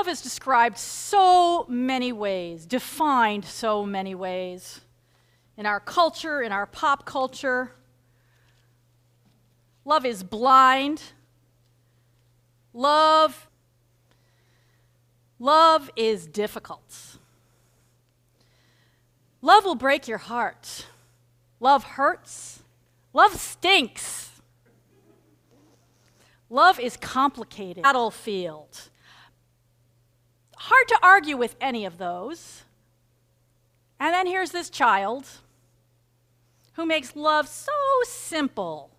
Love is described so many ways, defined so many ways in our culture, in our pop culture. Love is blind. Love Love is difficult. Love will break your heart. Love hurts. Love stinks. Love is complicated. Battlefield. Hard to argue with any of those. And then here's this child who makes love so simple.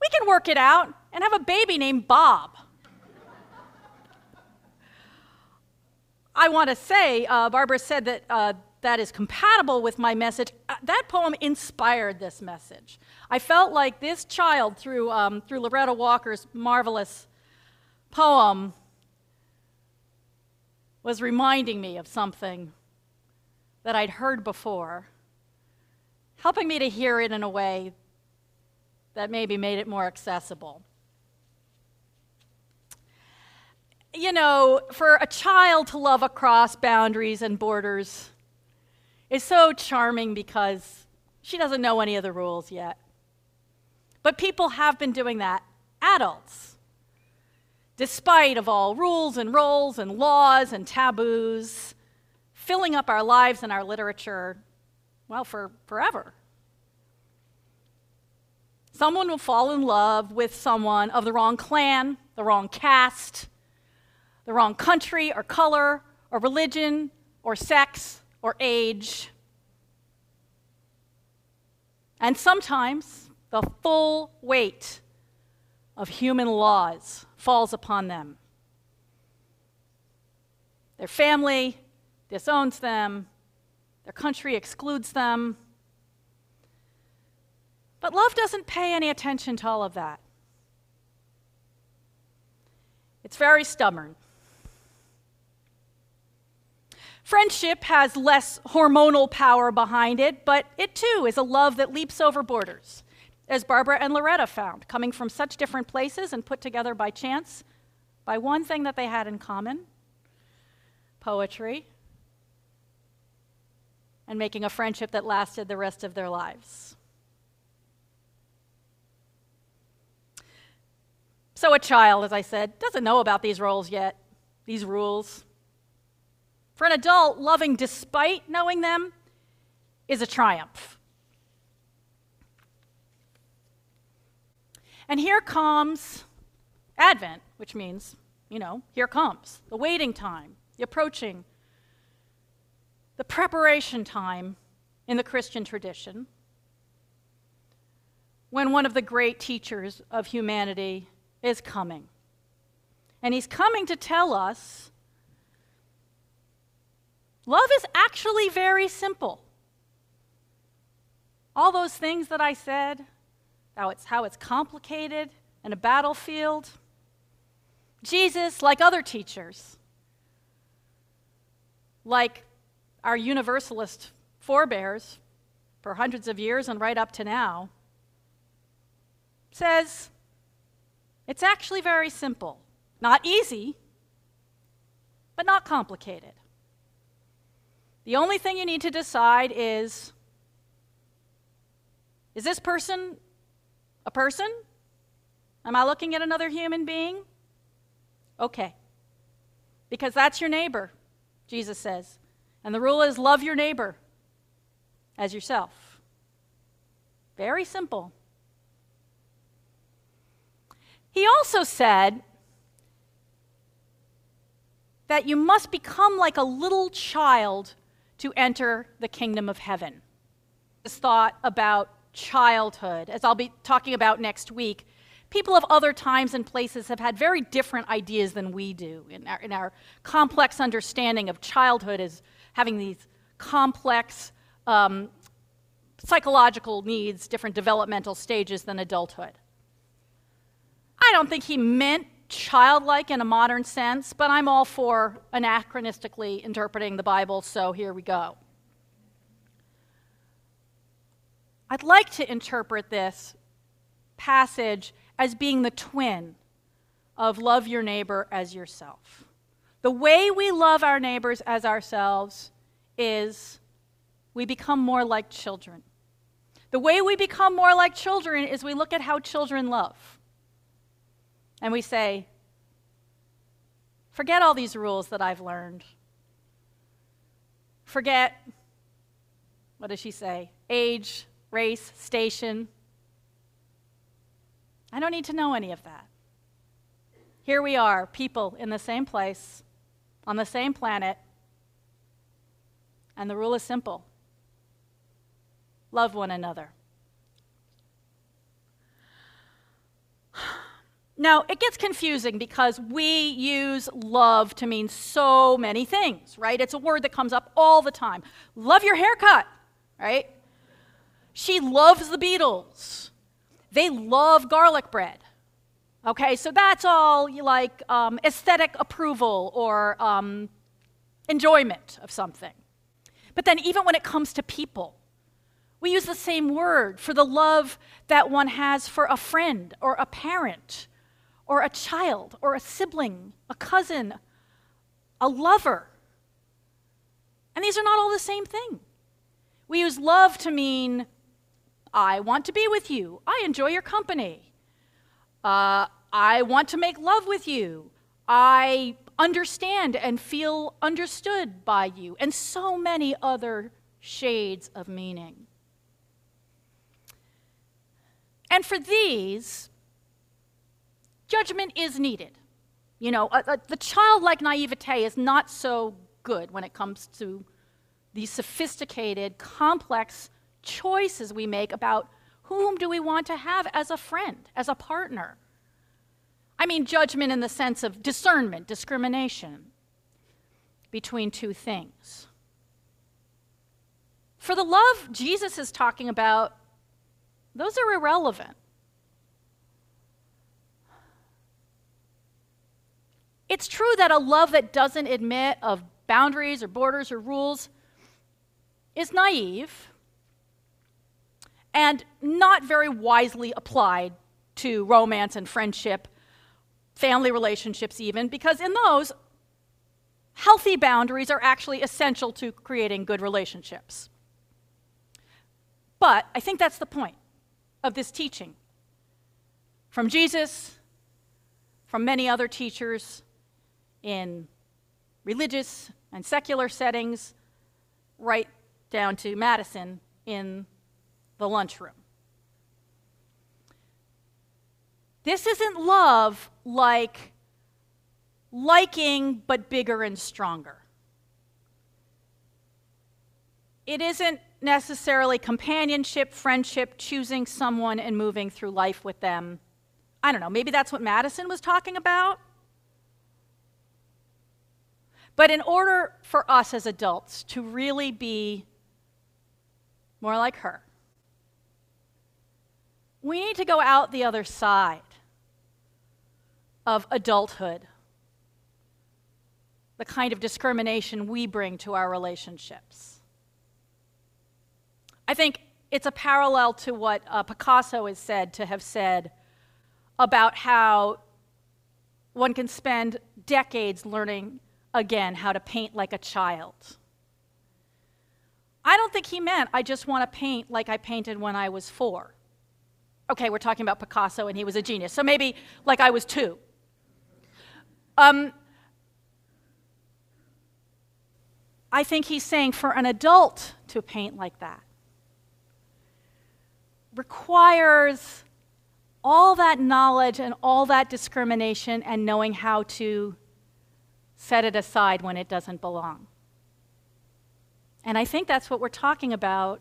We can work it out and have a baby named Bob. I want to say, uh, Barbara said that uh, that is compatible with my message. Uh, that poem inspired this message. I felt like this child, through, um, through Loretta Walker's marvelous poem, was reminding me of something that I'd heard before, helping me to hear it in a way that maybe made it more accessible. you know, for a child to love across boundaries and borders is so charming because she doesn't know any of the rules yet. But people have been doing that, adults, despite of all rules and roles and laws and taboos, filling up our lives and our literature, well, for forever. Someone will fall in love with someone of the wrong clan, the wrong caste, the wrong country or color or religion or sex or age. And sometimes the full weight of human laws falls upon them. Their family disowns them, their country excludes them. But love doesn't pay any attention to all of that. It's very stubborn. Friendship has less hormonal power behind it, but it too is a love that leaps over borders, as Barbara and Loretta found, coming from such different places and put together by chance by one thing that they had in common poetry, and making a friendship that lasted the rest of their lives. So, a child, as I said, doesn't know about these roles yet, these rules. For an adult, loving despite knowing them is a triumph. And here comes Advent, which means, you know, here comes the waiting time, the approaching, the preparation time in the Christian tradition when one of the great teachers of humanity is coming. And he's coming to tell us Love is actually very simple. All those things that I said, how it's, how it's complicated in a battlefield. Jesus, like other teachers, like our universalist forebears for hundreds of years and right up to now, says it's actually very simple. Not easy, but not complicated. The only thing you need to decide is is this person a person? Am I looking at another human being? Okay. Because that's your neighbor, Jesus says. And the rule is love your neighbor as yourself. Very simple. He also said that you must become like a little child to enter the kingdom of heaven. This thought about childhood, as I'll be talking about next week, people of other times and places have had very different ideas than we do in our, in our complex understanding of childhood as having these complex um, psychological needs, different developmental stages than adulthood. I don't think he meant childlike in a modern sense, but I'm all for anachronistically interpreting the Bible, so here we go. I'd like to interpret this passage as being the twin of love your neighbor as yourself. The way we love our neighbors as ourselves is we become more like children. The way we become more like children is we look at how children love. And we say, forget all these rules that I've learned. Forget, what does she say? Age, race, station. I don't need to know any of that. Here we are, people in the same place, on the same planet, and the rule is simple love one another. Now, it gets confusing because we use love to mean so many things, right? It's a word that comes up all the time. Love your haircut, right? She loves the Beatles. They love garlic bread. Okay, so that's all like um, aesthetic approval or um, enjoyment of something. But then, even when it comes to people, we use the same word for the love that one has for a friend or a parent or a child or a sibling, a cousin, a lover. And these are not all the same thing. We use love to mean, I want to be with you, I enjoy your company, uh, I want to make love with you, I understand and feel understood by you, and so many other shades of meaning. And for these, judgment is needed. You know, uh, uh, the childlike naivete is not so good when it comes to these sophisticated, complex choices we make about whom do we want to have as a friend, as a partner. I mean, judgment in the sense of discernment, discrimination between two things. For the love Jesus is talking about, those are irrelevant. It's true that a love that doesn't admit of boundaries or borders or rules is naive and not very wisely applied to romance and friendship, family relationships, even, because in those, healthy boundaries are actually essential to creating good relationships. But I think that's the point of this teaching. From Jesus, from many other teachers, in religious and secular settings, right down to Madison in the lunchroom. This isn't love like liking but bigger and stronger. It isn't necessarily companionship, friendship, choosing someone and moving through life with them. I don't know, maybe that's what Madison was talking about. But in order for us as adults to really be more like her, we need to go out the other side of adulthood, the kind of discrimination we bring to our relationships. I think it's a parallel to what uh, Picasso is said to have said about how one can spend decades learning again how to paint like a child. I don't think he meant I just want to paint like I painted when I was four. Okay, we're talking about Picasso and he was a genius, so maybe like I was two. Um, I think he's saying for an adult to paint like that requires all that knowledge and all that discrimination and knowing how to set it aside when it doesn't belong. And I think that's what we're talking about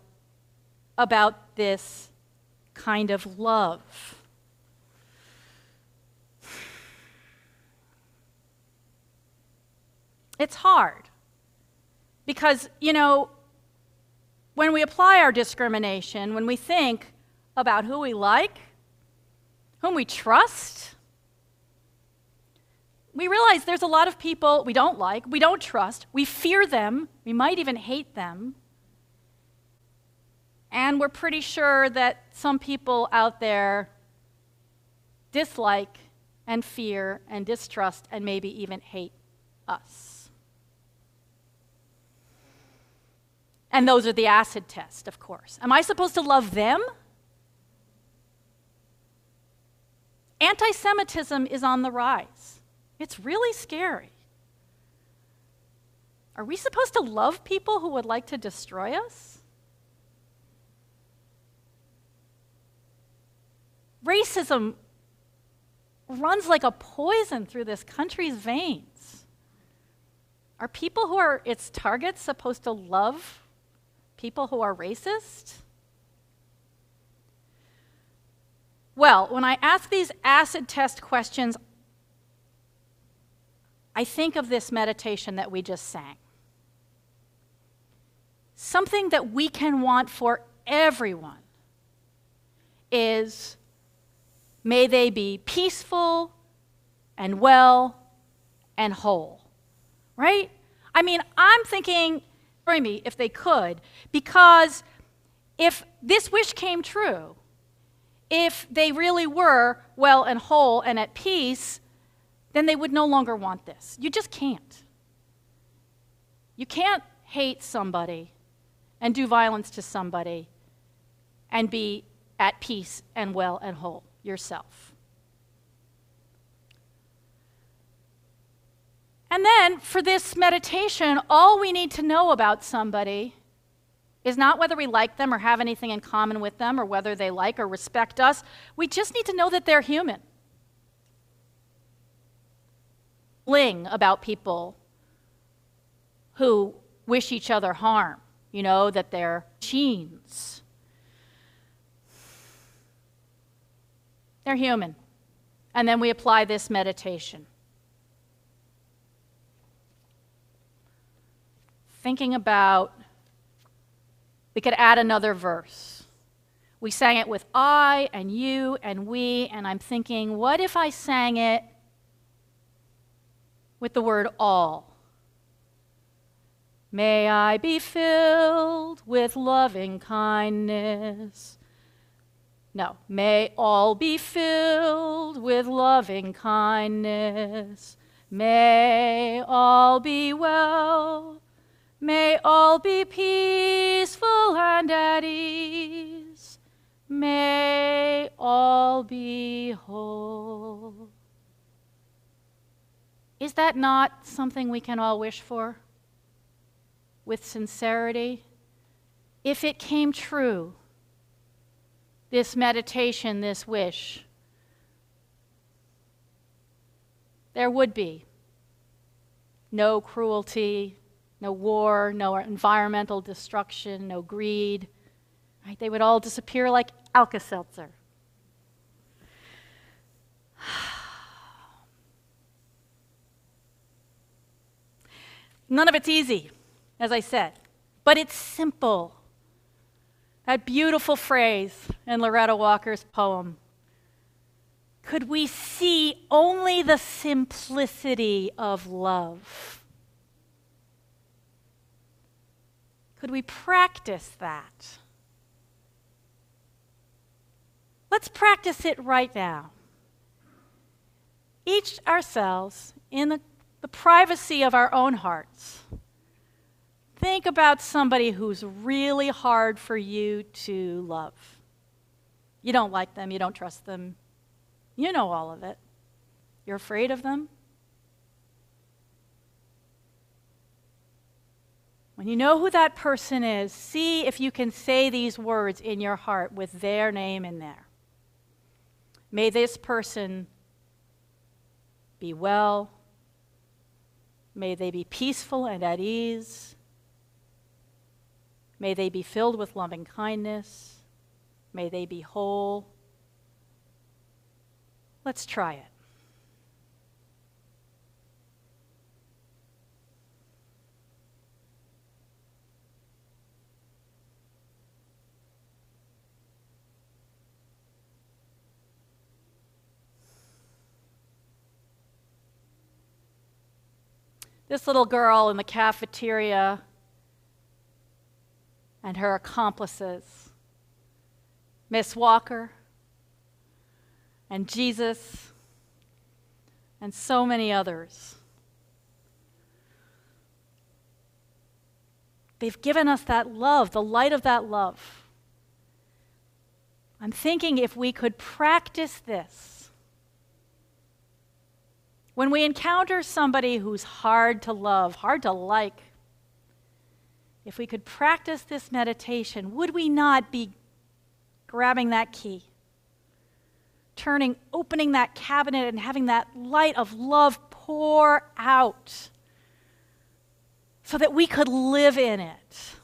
about this kind of love. It's hard because, you know, when we apply our discrimination, when we think about who we like, whom we trust, we realize there's a lot of people we don't like, we don't trust, we fear them, we might even hate them. And we're pretty sure that some people out there dislike and fear and distrust and maybe even hate us. And those are the acid test, of course. Am I supposed to love them? Anti Semitism is on the rise. It's really scary. Are we supposed to love people who would like to destroy us? Racism runs like a poison through this country's veins. Are people who are its targets supposed to love people who are racist? Well, when I ask these acid test questions, I think of this meditation that we just sang. Something that we can want for everyone is may they be peaceful and well and whole. Right? I mean, I'm thinking, me if they could, because if this wish came true, if they really were well and whole and at peace, then they would no longer want this. You just can't. You can't hate somebody and do violence to somebody and be at peace and well and whole yourself. And then for this meditation, all we need to know about somebody is not whether we like them or have anything in common with them or whether they like or respect us. We just need to know that they're human. Bling about people who wish each other harm, you know, that they're machines. They're human. And then we apply this meditation. Thinking about we could add another verse. We sang it with I and you and we, and I'm thinking, what if I sang it with the word all? May I be filled with loving kindness. No, may all be filled with loving kindness. May all be well May all be peaceful and at ease. May all be whole. Is that not something we can all wish for? With sincerity? If it came true, this meditation, this wish, there would be no cruelty, no war, no environmental destruction, no greed. Right? They would all disappear like Alka Seltzer. None of it's easy, as I said, but it's simple. That beautiful phrase in Loretta Walker's poem could we see only the simplicity of love? Could we practice that? Let's practice it right now. Each ourselves, in the, the privacy of our own hearts, think about somebody who's really hard for you to love. You don't like them, you don't trust them, you know all of it. You're afraid of them, When you know who that person is, see if you can say these words in your heart with their name in there. May this person be well. May they be peaceful and at ease. May they be filled with loving kindness. May they be whole. Let's try it. this little girl in the cafeteria and her accomplices, Miss Walker and Jesus and so many others. They've given us that love, the light of that love. I'm thinking if we could practice this. When we encounter somebody who's hard to love, hard to like, if we could practice this meditation, would we not be grabbing that key, turning, opening that cabinet, and having that light of love pour out so that we could live in it?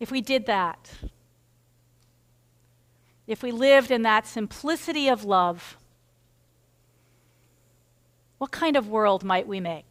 If we did that, if we lived in that simplicity of love, what kind of world might we make?